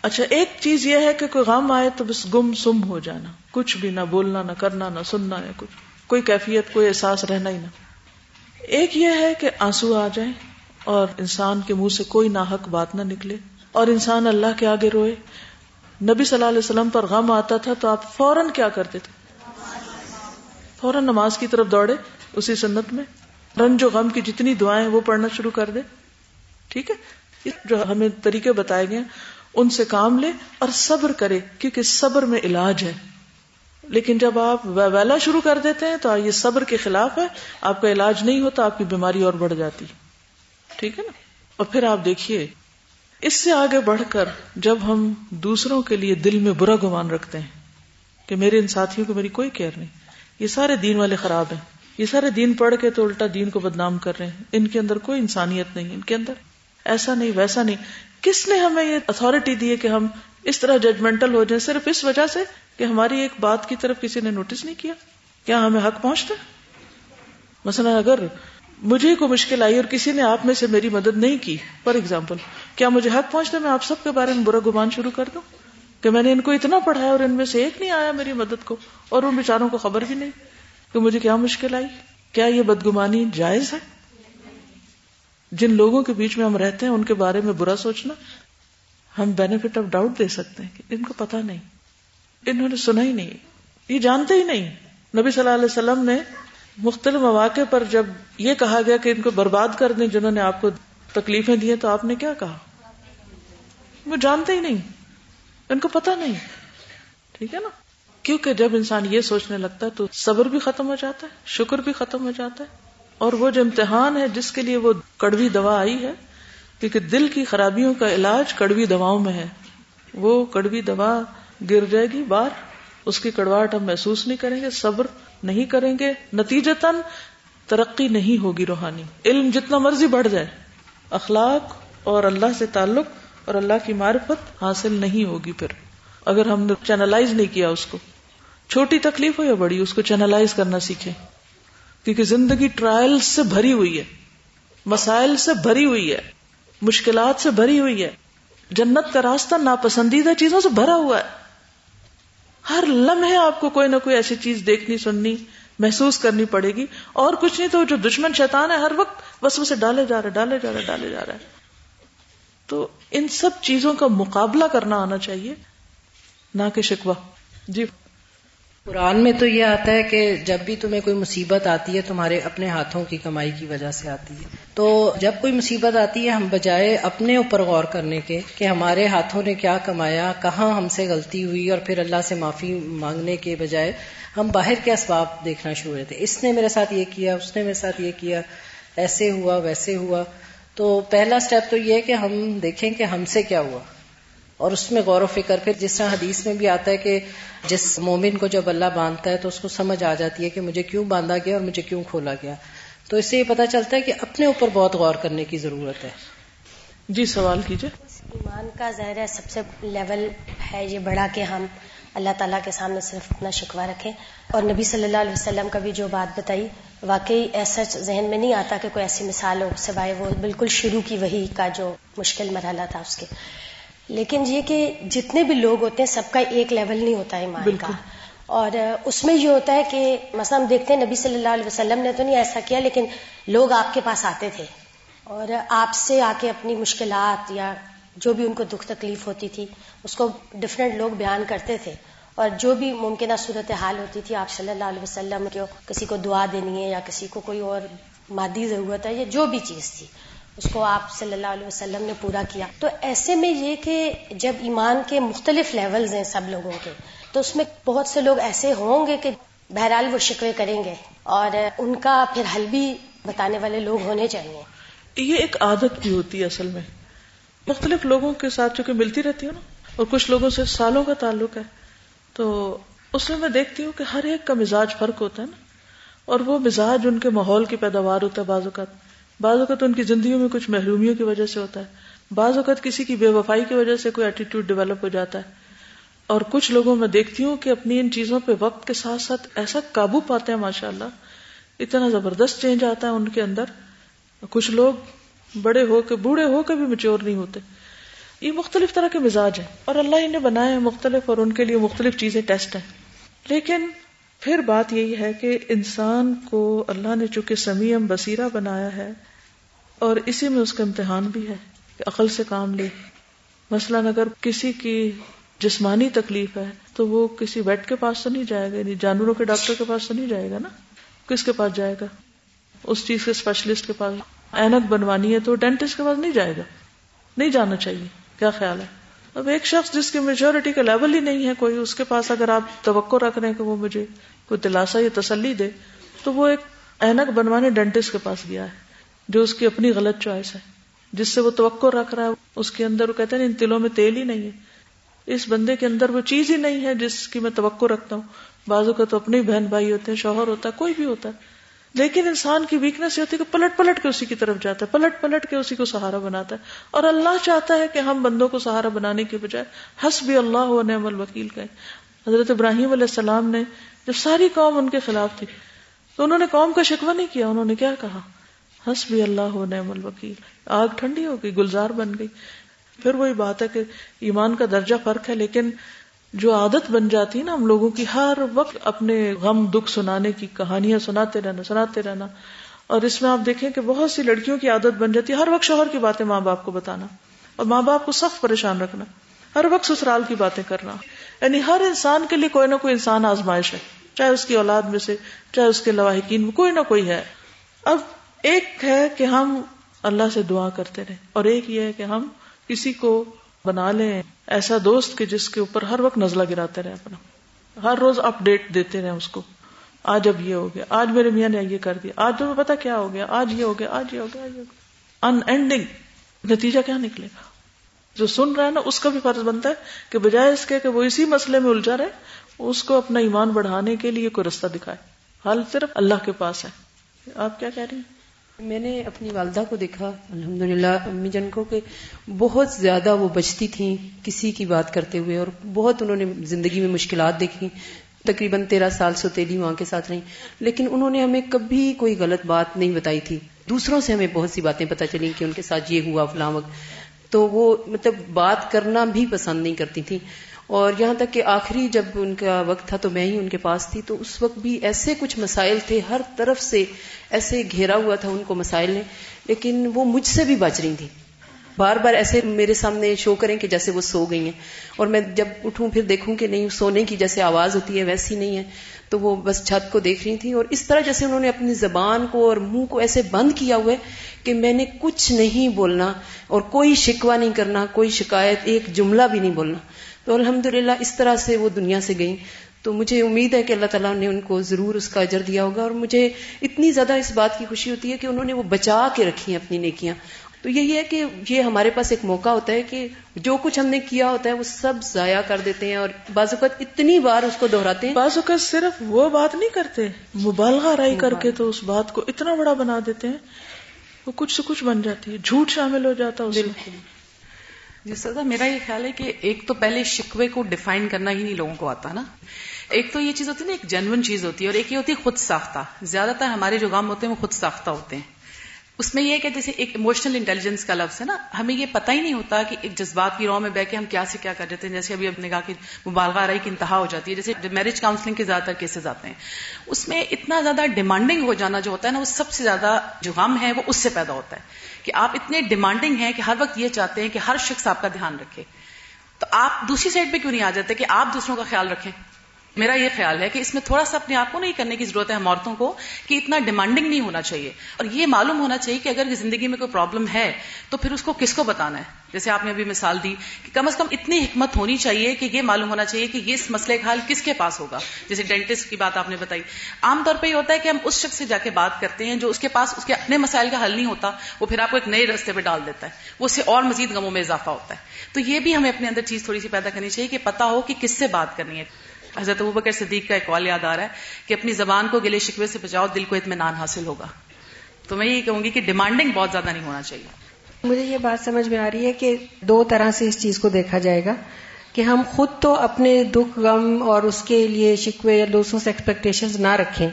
A: اچھا ایک چیز یہ ہے کہ کوئی غم آئے تو بس گم سم ہو جانا۔ کچھ بھی نہ بولنا، نہ کرنا، نہ سننا یا کچھ۔ کوئی کیفیت، کوئی احساس رہنا ہی نہ۔ ایک یہ ہے کہ آنسو آ جائیں اور انسان کے منہ سے کوئی ناحق بات نہ نکلے اور انسان اللہ کے آگے روئے۔ نبی صلی اللہ علیہ وسلم پر غم آتا تھا تو آپ فوراً کیا کرتے تھے؟ فوراً نماز کی طرف دوڑے اسی سنت میں۔ رنج و غم کی جتنی دعائیں وہ پڑھنا شروع کر دے۔ ٹھیک ہے؟ جو ہمیں طریقے بتائے گئے ان سے کام لے اور صبر کرے، کیونکہ صبر میں علاج ہے۔ لیکن جب آپ ویلا شروع کر دیتے ہیں تو یہ صبر کے خلاف ہے۔ آپ کا علاج نہیں ہوتا، آپ کی بیماری اور بڑھ جاتی۔ ٹھیک ہے نا؟ اور پھر آپ دیکھیے، اس سے آگے بڑھ کر جب ہم دوسروں کے لیے دل میں برا گمان رکھتے ہیں کہ میرے ان ساتھیوں کو میری کوئی کیئر نہیں، یہ سارے دین والے خراب ہیں۔ یہ سارے دین پڑھ کے تو الٹا دین کو بدنام کر رہے ہیں۔ ان کے اندر کوئی انسانیت نہیں، ان کے اندر ایسا نہیں، ویسا نہیں۔ کس نے ہمیں یہ اتارٹی دی ہے کہ ہم اس طرح ججمنٹل ہو جائیں؟ صرف اس وجہ سے کہ ہماری ایک بات کی طرف کسی نے نوٹس نہیں کیا۔ کیا ہمیں حق پہنچتا مثلا اگر مجھے کو مشکل آئی اور کسی نے آپ میں سے میری مدد نہیں کی فار ایگزامپل کیا مجھے حق پہنچتا میں آپ سب کے بارے میں برا گمان شروع کر دوں؟ کہ میں نے ان کو اتنا پڑھایا اور ان میں سے ایک نہیں آیا میری مدد کو، اور ان بیچاروں کو خبر بھی نہیں کہ مجھے کیا مشکل آئی؟ کیا یہ بدگمانی جائز ہے؟ جن لوگوں کے بیچ میں ہم رہتے ہیں، ان کے بارے میں برا سوچنا، ہم بینیفٹ آف ڈاؤٹ دے سکتے ہیں کہ ان کو پتا نہیں۔ انہوں نے سنا ہی نہیں۔ یہ جانتے ہی نہیں۔ نبی صلی اللہ علیہ وسلم نے مختلف مواقع پر جب یہ کہا گیا کہ ان کو برباد کر دیں جنہوں نے آپ کو تکلیفیں دی تو آپ نے کیا کہا؟ وہ جانتے ہی نہیں۔ ان کو پتا نہیں۔ ٹھیک ہے نا؟ کیونکہ جب انسان یہ سوچنے لگتا ہے تو صبر بھی ختم ہو جاتا ہے، شکر بھی ختم ہو جاتا ہے۔ اور وہ جو امتحان ہے، جس کے لیے وہ کڑوی دوا آئی ہے، کیونکہ دل کی خرابیوں کا علاج کڑوی دواؤں میں ہے۔ وہ کڑوی دوا گر جائے گی، بار اس کی کڑواہٹ ہم محسوس نہیں کریں گے، صبر نہیں کریں گے، نتیجتاً ترقی نہیں ہوگی روحانی۔ علم جتنا مرضی بڑھ جائے، اخلاق اور اللہ سے تعلق اور اللہ کی معرفت حاصل نہیں ہوگی پھر۔ اگر ہم نے چینلائز نہیں کیا اس کو، چھوٹی تکلیف ہو یا بڑی، اس کو چینلائز کرنا سیکھے کیونکہ زندگی ٹرائل سے بھری ہوئی ہے، مسائل سے بھری ہوئی ہے، مشکلات سے بھری ہوئی ہے۔ جنت کا راستہ ناپسندیدہ چیزوں سے بھرا ہوا ہے۔ ہر لمحے آپ کو کوئی نہ کوئی ایسی چیز دیکھنی، سننی، محسوس کرنی پڑے گی۔ اور کچھ نہیں تو جو دشمن شیطان ہے، ہر وقت بس اسے ڈالے جا رہے، ڈالے جا رہے، ڈالے جا رہا ہے تو ان سب چیزوں کا مقابلہ کرنا آنا چاہیے، نہ کہ شکوا جی۔
G: قرآن میں تو یہ آتا ہے کہ جب بھی تمہیں کوئی مصیبت آتی ہے، تمہارے اپنے ہاتھوں کی کمائی کی وجہ سے آتی ہے۔ تو جب کوئی مصیبت آتی ہے، ہم بجائے اپنے اوپر غور کرنے کے کہ ہمارے ہاتھوں نے کیا کمایا، کہاں ہم سے غلطی ہوئی اور پھر اللہ سے معافی مانگنے کے بجائے ہم باہر کے اسباب دیکھنا شروع ہوئے تھے۔ اس نے میرے ساتھ یہ کیا، اس نے میرے ساتھ یہ کیا، ایسے ہوا، ویسے ہوا۔ تو پہلا اسٹیپ تو یہ ہے کہ ہم دیکھیں کہ ہم سے کیا ہوا۔ اور اس میں غور و فکر پھر جس طرح حدیث میں بھی آتا ہے کہ جس مومن کو جب اللہ باندھتا ہے تو اس کو سمجھ آ جاتی ہے کہ مجھے کیوں باندھا گیا اور مجھے کیوں کھولا گیا۔ تو اس سے یہ پتا چلتا ہے کہ اپنے اوپر بہت غور کرنے کی ضرورت ہے۔
A: جی سوال کیجیے۔
D: ایمان کا ظاہر ہے سب سے لیول ہے یہ بڑا کہ ہم اللہ تعالیٰ کے سامنے صرف اپنا شکوہ رکھیں۔ اور نبی صلی اللہ علیہ وسلم کا بھی جو بات بتائی واقعی ایسا ذہن میں نہیں آتا کہ کوئی ایسی مثال ہو سوائے وہ بالکل شروع کی وہی کا جو مشکل مرحلہ تھا اس کے۔ لیکن یہ کہ جتنے بھی لوگ ہوتے ہیں سب کا ایک لیول نہیں ہوتا ایمان کا۔ اور اس میں یہ ہوتا ہے کہ مثلا ہم دیکھتے ہیں نبی صلی اللہ علیہ وسلم نے تو نہیں ایسا کیا لیکن لوگ آپ کے پاس آتے تھے۔ اور آپ سے آ کے اپنی مشکلات یا جو بھی ان کو دکھ تکلیف ہوتی تھی اس کو ڈفرینٹ لوگ بیان کرتے تھے۔ اور جو بھی ممکنہ صورت حال ہوتی تھی آپ صلی اللہ علیہ وسلم کو کسی کو دعا دینی ہے یا کسی کو کوئی اور مادی ضرورت ہے یا جو بھی چیز تھی۔ اس کو آپ صلی اللہ علیہ وسلم نے پورا کیا۔ تو ایسے میں یہ کہ جب ایمان کے مختلف لیولز ہیں سب لوگوں کے، تو اس میں بہت سے لوگ ایسے ہوں گے کہ بہرحال وہ شکوے کریں گے اور ان کا پھر حل بھی بتانے والے لوگ ہونے چاہیے۔
A: یہ ایک عادت بھی ہوتی ہے اصل میں۔ مختلف لوگوں کے ساتھ چونکہ ملتی رہتی ہوں نا، اور کچھ لوگوں سے سالوں کا تعلق ہے، تو اس میں میں دیکھتی ہوں کہ ہر ایک کا مزاج فرق ہوتا ہے نا، اور وہ مزاج ان کے ماحول کی پیداوار ہوتا ہے بعض اوقات۔ بعض اوقات ان کی زندگیوں میں کچھ محرومیوں کی وجہ سے ہوتا ہے۔ بعض اوقات کسی کی بے وفائی کی وجہ سے کوئی ایٹیٹیوڈ ڈیولپ ہو جاتا ہے۔ اور کچھ لوگوں میں دیکھتی ہوں کہ اپنی ان چیزوں پہ وقت کے ساتھ ساتھ ایسا قابو پاتے ہیں ماشاء اللہ اتنا زبردست چینج آتا ہے ان کے اندر۔ کچھ لوگ بڑے ہو کے، بوڑھے ہو کے بھی مچور نہیں ہوتے۔ یہ مختلف طرح کے مزاج ہیں۔ اور اللہ انہیں بنائے ہیں مختلف اور ان کے لیے مختلف چیزیں ٹیسٹ ہیں۔ لیکن پھر بات یہی ہے کہ انسان کو اللہ نے چونکہ سمیم بصیرہ بنایا ہے اور اسی میں اس کا امتحان بھی ہے کہ عقل سے کام لے۔ مثلاً اگر کسی کی جسمانی تکلیف ہے تو وہ کسی ویٹ کے پاس تو نہیں جائے گا یعنی جانوروں کے ڈاکٹر کے پاس تو نہیں جائے گا نا؟ کس کے پاس جائے گا؟ اس چیز کے اسپیشلسٹ کے پاس۔ اینک بنوانی ہے تو ڈینٹسٹ کے پاس نہیں جائے گا۔ نہیں جانا چاہیے۔ کیا خیال ہے؟ اب ایک شخص جس کی میجورٹی کا لیول ہی نہیں ہے، کوئی اس کے پاس اگر آپ توقع رکھ رہے ہیں کہ وہ مجھے کوئی دلاسا یا تسلی دے، تو وہ ایک اینک بنوانے ڈینٹسٹ کے پاس گیا ہے۔ جو اس کی اپنی غلط چوائس ہے، جس سے وہ توقع رکھ رہا ہے، اس کے اندر وہ کہتے ہیں ان تلوں میں تیل ہی نہیں ہے۔ اس بندے کے اندر وہ چیز ہی نہیں ہے جس کی میں توقع رکھتا ہوں۔ بازو کا تو اپنے بہن بھائی ہوتے ہیں، شوہر ہوتا ہے، کوئی بھی ہوتا ہے۔ لیکن انسان کی ویکنیس یہ ہوتی ہے کہ پلٹ پلٹ کے اسی کی طرف جاتا ہے، پلٹ پلٹ کے اسی کو سہارا بناتا ہے۔ اور اللہ چاہتا ہے کہ ہم بندوں کو سہارا بنانے کے بجائے ہس بھی اللہ ہو نعم الوکیل کہیں۔ حضرت ابراہیم علیہ السلام نے جب ساری قوم ان کے خلاف تھی، تو انہوں نے قوم کا شکوہ نہیں کیا، انہوں نے کیا کہا؟ ہس بھی اللہ ہو نعم الوکیل۔ آگ ٹھنڈی ہو گئی، گلزار بن گئی۔ پھر وہی بات ہے کہ ایمان کا درجہ فرق ہے، لیکن جو عادت بن جاتی ہے نا ہم لوگوں کی، ہر وقت اپنے غم، دکھ سنانے کی، کہانیاں سناتے رہنا سناتے رہنا۔ اور اس میں آپ دیکھیں کہ بہت سی لڑکیوں کی عادت بن جاتی ہے، ہر وقت شوہر کی باتیں ماں باپ کو بتانا اور ماں باپ کو سخت پریشان رکھنا، ہر وقت سسرال کی باتیں کرنا۔ یعنی ہر انسان کے لیے کوئی نہ کوئی انسان آزمائش ہے، چاہے اس کی اولاد میں سے، چاہے اس کے لواحقین میں، کوئی نہ کوئی ہے۔ اب ایک ہے کہ ہم اللہ سے دعا کرتے رہے اور ایک یہ ہے کہ ہم کسی کو بنا لیں ایسا دوست کہ جس کے اوپر ہر وقت نزلہ گراتے رہے اپنا۔ ہر روز اپ ڈیٹ دیتے رہے اس کو۔ آج اب یہ ہو گیا، آج میرے میاں نے یہ کر دیا، آج تمہیں پتا کیا ہو گیا، آج یہ ہو گیا، آج یہ ہو گیا ان اینڈنگ نتیجہ کیا نکلے؟ گا جو سن رہا ہے نا، اس کا بھی فرض بنتا ہے کہ بجائے اس کے کہ وہ اسی مسئلے میں الجھا رہے، اس کو اپنا ایمان بڑھانے کے لیے کوئی رستہ دکھائے۔ حال صرف اللہ کے پاس ہے۔ آپ کیا کہہ رہی ہیں؟
G: میں نے اپنی والدہ کو دیکھا الحمد للہ امی جن کو کہ بہت زیادہ وہ بچتی تھیں کسی کی بات کرتے ہوئے اور بہت انہوں نے زندگی میں مشکلات دیکھی۔ تقریباً تیرہ سال سوتیلی وہاں کے ساتھ رہی۔ لیکن انہوں نے ہمیں کبھی کوئی غلط بات نہیں بتائی تھی۔ دوسروں سے ہمیں بہت سی باتیں پتہ چلی کہ ان کے ساتھ یہ ہوا فلاں وقت۔ تو وہ مطلب بات کرنا بھی پسند نہیں کرتی تھی اور یہاں تک کہ آخری جب ان کا وقت تھا تو میں ہی ان کے پاس تھی، تو اس وقت بھی ایسے کچھ مسائل تھے، ہر طرف سے ایسے گھیرا ہوا تھا ان کو مسائل نے، لیکن وہ مجھ سے بھی بچ رہی تھی بار بار ایسے میرے سامنے شو کریں کہ جیسے وہ سو گئی ہیں۔ اور میں جب اٹھوں پھر دیکھوں کہ نہیں، سونے کی جیسے آواز ہوتی ہے ویسی نہیں ہے۔ تو وہ بس چھت کو دیکھ رہی تھی اور اس طرح جیسے انہوں نے اپنی زبان کو اور منہ کو ایسے بند کیا ہوا ہے کہ میں نے کچھ نہیں بولنا اور کوئی شکوا نہیں کرنا، کوئی شکایت، ایک جملہ بھی نہیں بولنا۔ تو الحمد اس طرح سے وہ دنیا سے گئیں۔ تو مجھے امید ہے کہ اللہ تعالیٰ نے ان کو ضرور اس کا اجر دیا ہوگا اور مجھے اتنی زیادہ اس بات کی خوشی ہوتی ہے کہ انہوں نے وہ بچا کے رکھی ہیں اپنی نیکیاں۔ تو یہی ہے کہ یہ ہمارے پاس ایک موقع ہوتا ہے کہ جو کچھ ہم نے کیا ہوتا ہے وہ سب ضائع کر دیتے ہیں اور بعض اوقات اتنی بار اس کو دہراتے ہیں۔
A: بعض اوقات صرف وہ بات نہیں کرتے مبالغہ رائی کر کے تو اس بات کو اتنا بڑا بنا دیتے ہیں وہ کچھ سے کچھ بن جاتی ہے جھوٹ شامل ہو جاتا ہے بالکل
H: جی سر میرا یہ خیال ہے کہ ایک تو پہلے شکوے کو ڈیفائن کرنا ہی نہیں لوگوں کو آتا نا۔ ایک تو یہ چیز ہوتی ہے نا، ایک جنون چیز ہوتی ہے اور ایک یہ ہوتی ہے خود ساختہ۔ زیادہ تر ہمارے جو غم ہوتے ہیں وہ خود ساختہ ہوتے ہیں۔ اس میں یہ ہے کہ جیسے ایک ایموشنل انٹیلیجنس کا لفظ ہے نا، ہمیں یہ پتہ ہی نہیں ہوتا کہ ایک جذبات کی رو میں بہ کے ہم کیا سے کیا کر دیتے ہیں۔ جیسے ابھی اپنے کہا کہ مبالغہ رہی کی انتہا ہو جاتی ہے، جیسے میرج کاؤنسلنگ کے زیادہ تر کیسز آتے ہیں۔ اس میں اتنا زیادہ ڈیمانڈنگ ہو جانا جو ہوتا ہے نا، وہ سب سے زیادہ جو غم ہے وہ اس سے پیدا ہوتا ہے۔ کہ آپ اتنے ڈیمانڈنگ ہیں کہ ہر وقت یہ چاہتے ہیں کہ ہر شخص آپ کا دھیان رکھے۔ تو آپ دوسری سائڈ پہ کیوں نہیں آ جاتے کہ آپ دوسروں کا خیال رکھیں؟ میرا یہ خیال ہے کہ اس میں تھوڑا سا اپنے آپ کو نہیں کرنے کی ضرورت ہے ہم عورتوں کو کہ اتنا ڈیمانڈنگ نہیں ہونا چاہیے۔ اور یہ معلوم ہونا چاہیے کہ اگر زندگی میں کوئی پرابلم ہے تو پھر اس کو کس کو بتانا ہے؟ جیسے آپ نے ابھی مثال دی کہ کم از کم اتنی حکمت ہونی چاہیے کہ یہ معلوم ہونا چاہیے کہ یہ اس مسئلے کا حل کس کے پاس ہوگا۔ جیسے ڈینٹسٹ کی بات آپ نے بتائی۔ عام طور پہ یہ ہوتا ہے کہ ہم اس شخص سے جا کے بات کرتے ہیں جو اس کے پاس اس کے اپنے مسائل کا حل نہیں ہوتا، وہ پھر آپ کو ایک نئے رستے پہ ڈال دیتا ہے۔ وہ اس سے اور مزید غموں میں اضافہ ہوتا ہے۔ تو یہ بھی ہمیں اپنے اندر چیز تھوڑی سی پیدا کرنی چاہیے کہ پتا ہو کہ کس سے بات کرنی ہے۔ حضرت بکر صدیق کا ایک قول یاد آ رہا ہے کہ اپنی زبان کو گلے شکوے سے بچاؤ، دل کو اطمینان حاصل ہوگا۔ تو میں یہ کہوں گی کہ ڈیمانڈنگ بہت زیادہ نہیں ہونا چاہیے۔
I: مجھے یہ بات سمجھ میں آ رہی ہے کہ دو طرح سے اس چیز کو دیکھا جائے گا کہ ہم خود تو اپنے دکھ، غم اور اس کے لیے شکوے یا دوستوں سے ایکسپیکٹیشنز نہ رکھیں،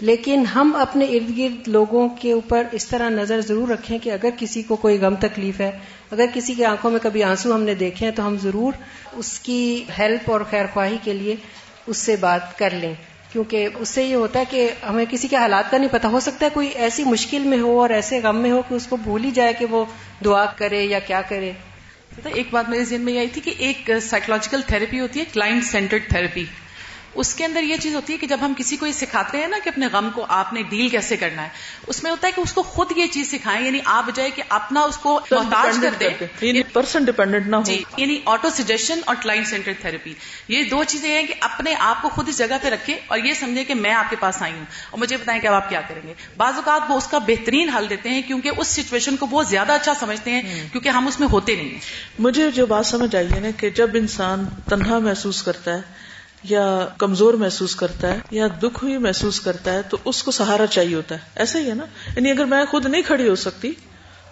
I: لیکن ہم اپنے ارد گرد لوگوں کے اوپر اس طرح نظر ضرور رکھیں کہ اگر کسی کو کوئی غم تکلیف ہے، اگر کسی کی آنکھوں میں کبھی آنسو ہم نے دیکھے ہیں تو ہم ضرور اس کی ہیلپ اور خیر خواہی کے لیے اس سے بات کر لیں۔ کیونکہ اس سے یہ ہوتا ہے کہ ہمیں کسی کے حالات کا نہیں پتا ہو سکتا ہے کوئی ایسی مشکل میں ہو اور ایسے غم میں ہو کہ اس کو بھول ہی جائے کہ وہ دعا کرے یا کیا کرے۔
H: ایک بات میرے ذہن میں یہ آئی تھی کہ ایک سائیکولوجیکل تھراپی ہوتی ہے کلائنٹ سینٹرڈ تھراپی اس کے اندر یہ چیز ہوتی ہے کہ جب ہم کسی کو یہ سکھاتے ہیں نا کہ اپنے غم کو آپ نے ڈیل کیسے کرنا ہے اس میں ہوتا ہے کہ اس کو خود یہ چیز سکھائیں یعنی آپ بجائے کہ اپنا اس کو محتاج کر دیں۔
A: پرسن ڈیپینڈنٹ نہ ہو۔
H: جی یعنی آٹو سجیشن اور کلائنٹ سینٹر تھراپی یہ دو چیزیں ہیں کہ اپنے آپ کو خود اس جگہ پہ رکھے اور یہ سمجھے کہ میں آپ کے پاس آئی ہوں۔ اور مجھے بتائیں کہ اب آپ کیا کریں گے۔ بعض اوقات وہ اس کا بہترین حل دیتے ہیں کیونکہ اس سچویشن کو بہت زیادہ اچھا سمجھتے ہیں کیونکہ ہم اس میں ہوتے نہیں ہیں۔
A: مجھے جو بات سمجھ آئی ہے نا کہ جب انسان تنہا محسوس کرتا ہے یا کمزور محسوس کرتا ہے یا دکھ ہوئی محسوس کرتا ہے، تو اس کو سہارا چاہیے ہوتا ہے۔ ایسا ہی ہے نا۔ یعنی اگر میں خود نہیں کھڑی ہو سکتی،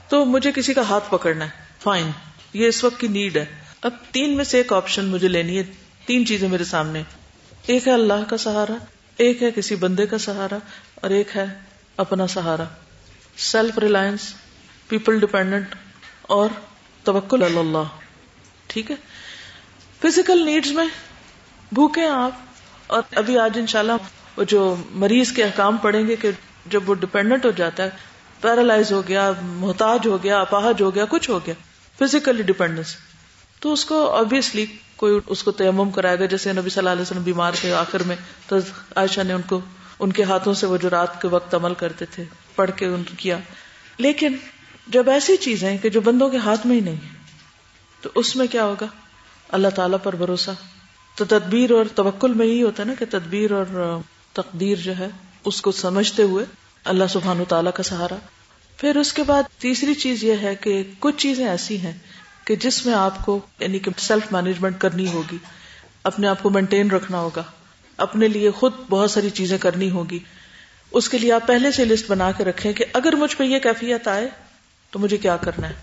A: تو مجھے کسی کا ہاتھ پکڑنا ہے۔ فائن یہ اس وقت کی نیڈ ہے۔ اب تین میں سے ایک آپشن مجھے لینی ہے۔ تین چیزیں میرے سامنے۔ ایک ہے اللہ کا سہارا، ایک ہے کسی بندے کا سہارا، اور ایک ہے اپنا سہارا۔ سیلف ریلائنس پیپل ڈپینڈنٹ اور توکل اللہ۔ ٹھیک ہے؟ فزیکل نیڈز میں بھوکے آپ، اور ابھی آج انشاءاللہ وہ جو مریض کے احکام پڑیں گے کہ جب وہ ڈپینڈنٹ ہو جاتا ہے پیرالائز ہو گیا، محتاج ہو گیا، اپاہج ہو گیا، کچھ ہو گیا فزیکلی ڈپینڈنس تو اس کو ابویسلی کوئی اس کو تیمم کرائے گا، جیسے نبی صلی اللہ علیہ وسلم بیمار تھے آخر میں، تو عائشہ نے ان کو، ان کے ہاتھوں سے وہ جو رات کے وقت عمل کرتے تھے، پڑھ کے ان کیا۔ لیکن جب ایسی چیزیں کہ جو بندوں کے ہاتھ میں ہی نہیں تو اس میں کیا ہوگا؟ اللہ تعالی پر بھروسہ۔ تو تدبیر اور توکل میں یہی ہوتا ہے نا کہ تدبیر اور تقدیر جو ہے، اس کو سمجھتے ہوئے اللہ سبحان و تعالیٰ کا سہارا۔ پھر اس کے بعد تیسری چیز یہ ہے کہ کچھ چیزیں ایسی ہیں کہ جس میں آپ کو یعنی کہ سیلف مینجمنٹ کرنی ہوگی، اپنے آپ کو مینٹین رکھنا ہوگا، اپنے لیے خود بہت ساری چیزیں کرنی ہوگی۔ اس کے لیے آپ پہلے سے لسٹ بنا کے رکھیں کہ اگر مجھ پہ یہ کیفیت آئے تو مجھے کیا کرنا ہے۔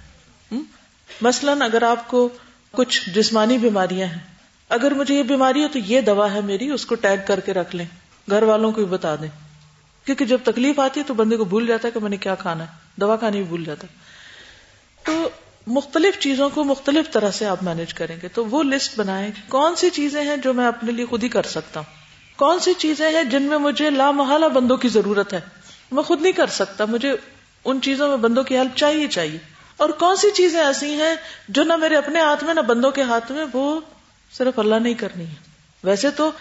A: مثلاً اگر آپ کو کچھ جسمانی بیماریاں ہیں اگر مجھے یہ بیماری ہے تو یہ دوا ہے میری، اس کو ٹیگ کر کے رکھ لیں۔ گھر والوں کو بھی بتا دیں۔ کیونکہ جب تکلیف آتی ہے تو بندے کو بھول جاتا ہے کہ میں نے کیا کھانا ہے۔ دوا کھانی بھی بھول جاتا تو مختلف چیزوں کو مختلف طرح سے آپ مینج کریں گے۔ تو وہ لسٹ بنائیں۔ کون سی چیزیں ہیں جو میں اپنے لیے خود ہی کر سکتا ہوں؟ کون سی چیزیں ہیں جن میں مجھے لامحالہ بندوں کی ضرورت ہے؟ میں خود نہیں کر سکتا۔ مجھے ان چیزوں میں بندوں کی ہیلپ چاہیے چاہیے۔ اور کون سی چیزیں ایسی ہیں جو نہ میرے اپنے ہاتھ میں، نہ بندوں کے ہاتھ میں، وہ صرف اللہ نہیں کرنی ہے۔ ویسے تو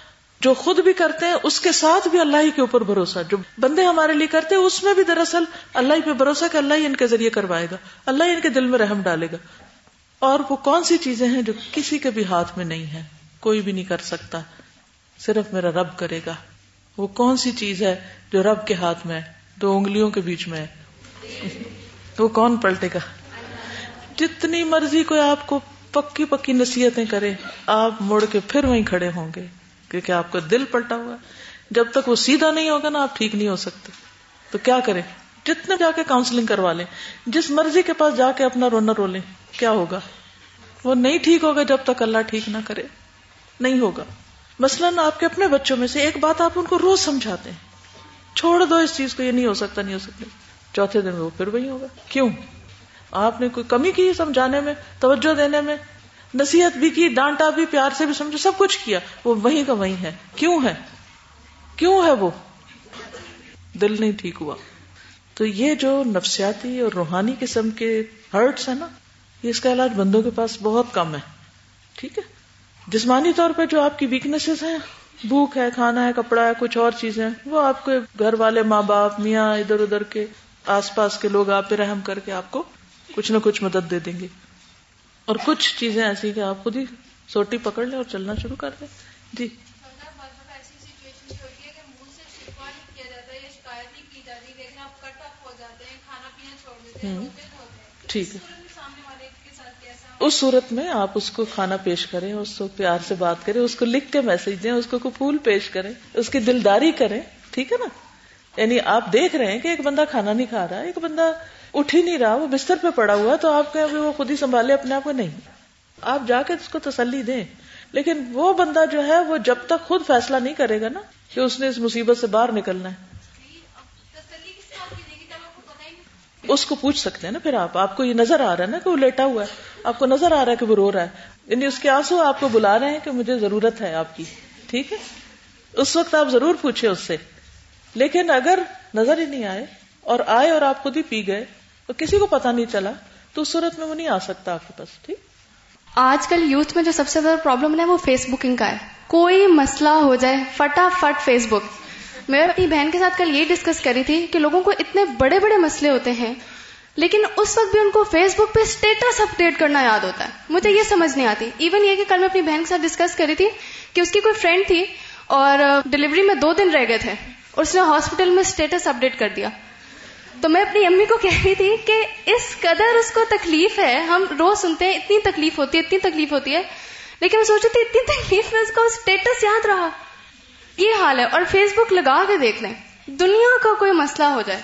A: جو خود بھی کرتے ہیں، اس کے ساتھ بھی اللہ ہی کے اوپر بھروسہ۔ جو بندے ہمارے لیے کرتے ہیں، اس میں بھی دراصل اللہ ہی پہ بھروسہ کہ اللہ ہی ان کے ذریعے کروائے گا۔ اللہ ہی ان کے دل میں رحم ڈالے گا۔ اور وہ کون سی چیزیں ہیں جو کسی کے بھی ہاتھ میں نہیں ہے کوئی بھی نہیں کر سکتا۔ صرف میرا رب کرے گا۔ وہ کون سی چیز ہے جو رب کے ہاتھ میں ہے؟ دو انگلیوں کے بیچ میں ہے۔ وہ کون پلٹے گا؟ جتنی مرضی کوئی آپ کو پکی پکی نصیحتیں کرے آپ مڑ کے پھر وہیں کھڑے ہوں گے، کیونکہ آپ کا دل پلٹا ہوا جب تک وہ سیدھا نہیں ہوگا نا، آپ ٹھیک نہیں ہو سکتے۔ تو کیا کریں؟ جتنے جا کے کاؤنسلنگ کروا لیں۔ جس مرضی کے پاس جا کے اپنا رونا رو لیں، کیا ہوگا؟ وہ نہیں ٹھیک ہوگا جب تک اللہ ٹھیک نہ کرے۔ نہیں ہوگا۔ مثلاً آپ کے اپنے بچوں میں سے ایک بات آپ ان کو روز سمجھاتے ہیں۔ چھوڑ دو اس چیز کو، یہ نہیں ہو سکتا، نہیں ہو سکتا۔ چوتھے دن وہ پھر وہی ہوگا۔ کیوں؟ آپ نے کوئی کمی کی سمجھانے میں، توجہ دینے میں؟ نصیحت بھی کی، ڈانٹا بھی، پیار سے بھی سمجھا سب کچھ کیا۔ وہ وہی کا وہی ہے۔ کیوں ہے؟ کیوں ہے وہ؟ دل نہیں ٹھیک ہوا۔ تو یہ جو نفسیاتی اور روحانی قسم کے ہرٹس ہیں نا، یہ اس کا علاج بندوں کے پاس بہت کم ہے۔ ٹھیک ہے؟ جسمانی طور پہ جو آپ کی ویکنیسز ہیں، بھوک ہے، کھانا ہے، کپڑا ہے، کچھ اور چیزیں وہ آپ کے گھر والے ماں باپ، میاں ادھر ادھر کے آس پاس کے لوگ آپ پہ رحم کر کے آپ کو کچھ نہ کچھ مدد دے دیں گے۔ اور کچھ چیزیں ایسی کہ آپ خود ہی سوٹی پکڑ لیں اور چلنا شروع کر دیں۔ جی۔ ٹھیک ہے۔ اس صورت میں آپ اس کو کھانا پیش کریں اس کو پیار سے بات کریں اس کو لکھ کے میسج دیں اس کو پھول پیش کریں اس کی دلداری کریں ٹھیک ہے نا؟ یعنی آپ دیکھ رہے ہیں کہ ایک بندہ کھانا نہیں کھا رہا، ایک بندہ اٹھ ہی نہیں رہا، وہ بستر پہ پڑا ہوا تو آپ کہ وہ خود ہی سنبھالے اپنے آپ کو؟ نہیں۔ آپ جا کے اس کو تسلی دیں۔ لیکن وہ بندہ جو ہے، وہ جب تک خود فیصلہ نہیں کرے گا نا کہ اس نے اس مصیبت سے باہر نکلنا ہے۔ اس کو پوچھ سکتے ہیں نا پھر آپ۔ آپ کو یہ نظر آ رہا ہے نا کہ وہ لیٹا ہوا ہے۔ آپ کو نظر آ رہا ہے کہ وہ رو رہا ہے۔ یعنی اس کے آنسو آپ کو بلا رہے ہیں کہ مجھے ضرورت ہے آپ کی۔ ٹھیک ہے؟ اس وقت آپ ضرور پوچھے اس سے۔ لیکن اگر نظر ہی نہیں آئے اور آئے اور آپ خود ہی پی گئے اور کسی کو پتا نہیں چلا تو اس صورت میں وہ نہیں آ سکتا آپ کے پاس، ٹھیک؟
J: آج کل یوتھ میں جو سب سے زیادہ پرابلم ہے وہ فیس بکنگ کا ہے۔ کوئی مسئلہ ہو جائے، فٹافٹ فیس بک۔ میں اپنی بہن کے ساتھ کل یہ ڈسکس کری تھی کہ لوگوں کو اتنے بڑے بڑے مسئلے ہوتے ہیں، لیکن اس وقت بھی ان کو فیس بک پہ اسٹیٹس اپڈیٹ کرنا یاد ہوتا ہے۔ مجھے یہ سمجھ نہیں آتی۔ ایون یہ کہ کل میں اپنی بہن کے ساتھ ڈسکس کری تھی کہ اس کی کوئی فرینڈ تھی اور ڈلیوری میں دو دن رہ گئے تھے۔ اور اس نے ہاسپٹل میں اسٹیٹس اپڈیٹ کر دیا۔ تو میں اپنی امی کو کہہ رہی تھی کہ اس قدر اس کو تکلیف ہے، ہم روز سنتے ہیں اتنی تکلیف ہوتی ہے، اتنی تکلیف ہوتی ہے۔ لیکن میں سوچی تھی اتنی تکلیف میں اس کو اسٹیٹس یاد رہا۔ یہ حال ہے۔ اور فیس بک لگا کے دیکھ لیں۔ دنیا کا کوئی مسئلہ ہو جائے۔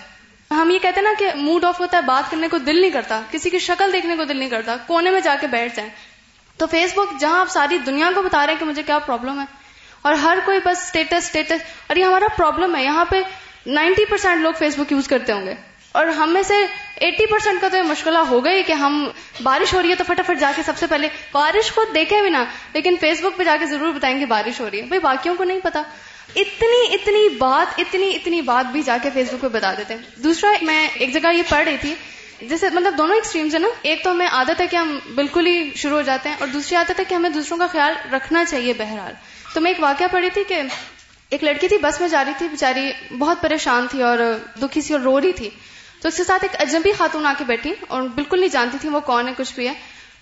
J: ہم یہ کہتے ہیں نا کہ موڈ آف ہوتا ہے، بات کرنے کو دل نہیں کرتا، کسی کی شکل دیکھنے کو دل نہیں کرتا، کونے میں جا کے بیٹھ جائیں۔ تو فیس بک جہاں آپ ساری دنیا کو بتا رہے ہیں کہ مجھے کیا پرابلم ہے اور ہر کوئی بس اسٹیٹس اسٹیٹس اور یہ ہمارا پرابلم ہے. یہاں پہ نائنٹی پرسینٹ لوگ فیس بک یوز کرتے ہوں گے. اور ہم میں سے ایٹی پرسینٹ کا تو یہ مشکلہ ہو گئی کہ ہم بارش ہو رہی ہے تو فٹافٹ جا کے سب سے پہلے بارش کو دیکھے بھی نا، لیکن فیس بک پہ جا کے ضرور بتائیں گے بارش ہو رہی ہے. بھائی باقیوں کو نہیں پتا. اتنی اتنی بات، اتنی اتنی بات بھی جا کے فیس بک پہ بتا دیتے ہیں. دوسرا، میں ایک جگہ یہ پڑھ رہی تھی جیسے مطلب دونوں ایکسٹریمز ہیں نا، ایک تو ہمیں عادت ہے کہ ہم بالکل ہی شروع ہو جاتے ہیں اور دوسری عادت ہے کہ ہمیں دوسروں کا خیال رکھنا چاہیے بہرحال۔ تو میں ایک واقعہ پڑھی تھی کہ ایک لڑکی تھی، بس میں جا رہی تھی بےچاری بہت پریشان تھی اور دکھی سی اور رو رہی تھی۔ تو اس کے ساتھ ایک اجنبی خاتون آ کے بیٹھی اور بالکل نہیں جانتی تھی وہ کون ہے، کچھ بھی ہے۔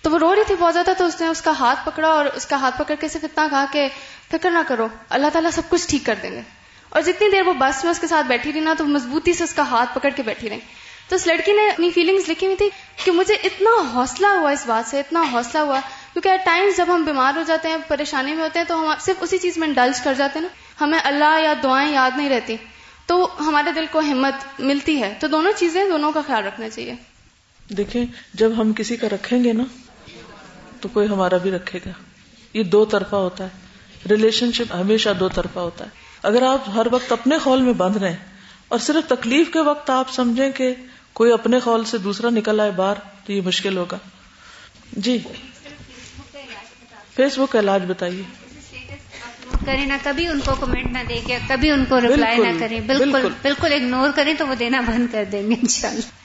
J: تو وہ رو رہی تھی بہت زیادہ، تو اس نے اس کا ہاتھ پکڑا اور اس کا ہاتھ پکڑ کے صرف اتنا کہا کہ فکر نہ کرو، اللہ تعالیٰ سب کچھ ٹھیک کر دیں گے۔ اور جتنی دیر وہ بس میں اس کے ساتھ بیٹھی رہی نا، تو مضبوطی سے اس کا ہاتھ پکڑ کے بیٹھی رہی۔ تو اس لڑکی نے اپنی فیلنگز لکھی ہوئی تھی کہ مجھے اتنا حوصلہ ہوا اس بات سے، اتنا حوصلہ ہوا۔ کیونکہ ایٹ ٹائمز جب ہم بیمار ہو جاتے ہیں، پریشانی میں ہوتے ہیں، تو ہم صرف اسی چیز میں ڈلج کر جاتے ہیں نا۔ ہمیں اللہ یا دعائیں یاد نہیں رہتی۔ تو ہمارے دل کو ہمت ملتی ہے۔ تو دونوں چیزیں دونوں کا خیال رکھنا چاہیے۔
A: دیکھیں، جب ہم کسی کا رکھیں گے نا، تو کوئی ہمارا بھی رکھے گا۔ یہ دو طرفہ ہوتا ہے۔ ریلیشن شپ ہمیشہ دو طرفہ ہوتا ہے۔ اگر آپ ہر وقت اپنے خول میں بند رہے اور صرف تکلیف کے وقت آپ سمجھیں کہ کوئی اپنے خول سے دوسرا نکل آئے باہر تو یہ مشکل ہوگا۔ جی۔ فیس بک کا علاج بتائیے۔
K: کریں نہ کبھی ان کو کمنٹ نہ دے کے کبھی ان کو ریپلائی نہ کریں۔ بالکل بالکل۔ اگنور کریں تو وہ دینا بند کر دیں گے انشاءاللہ۔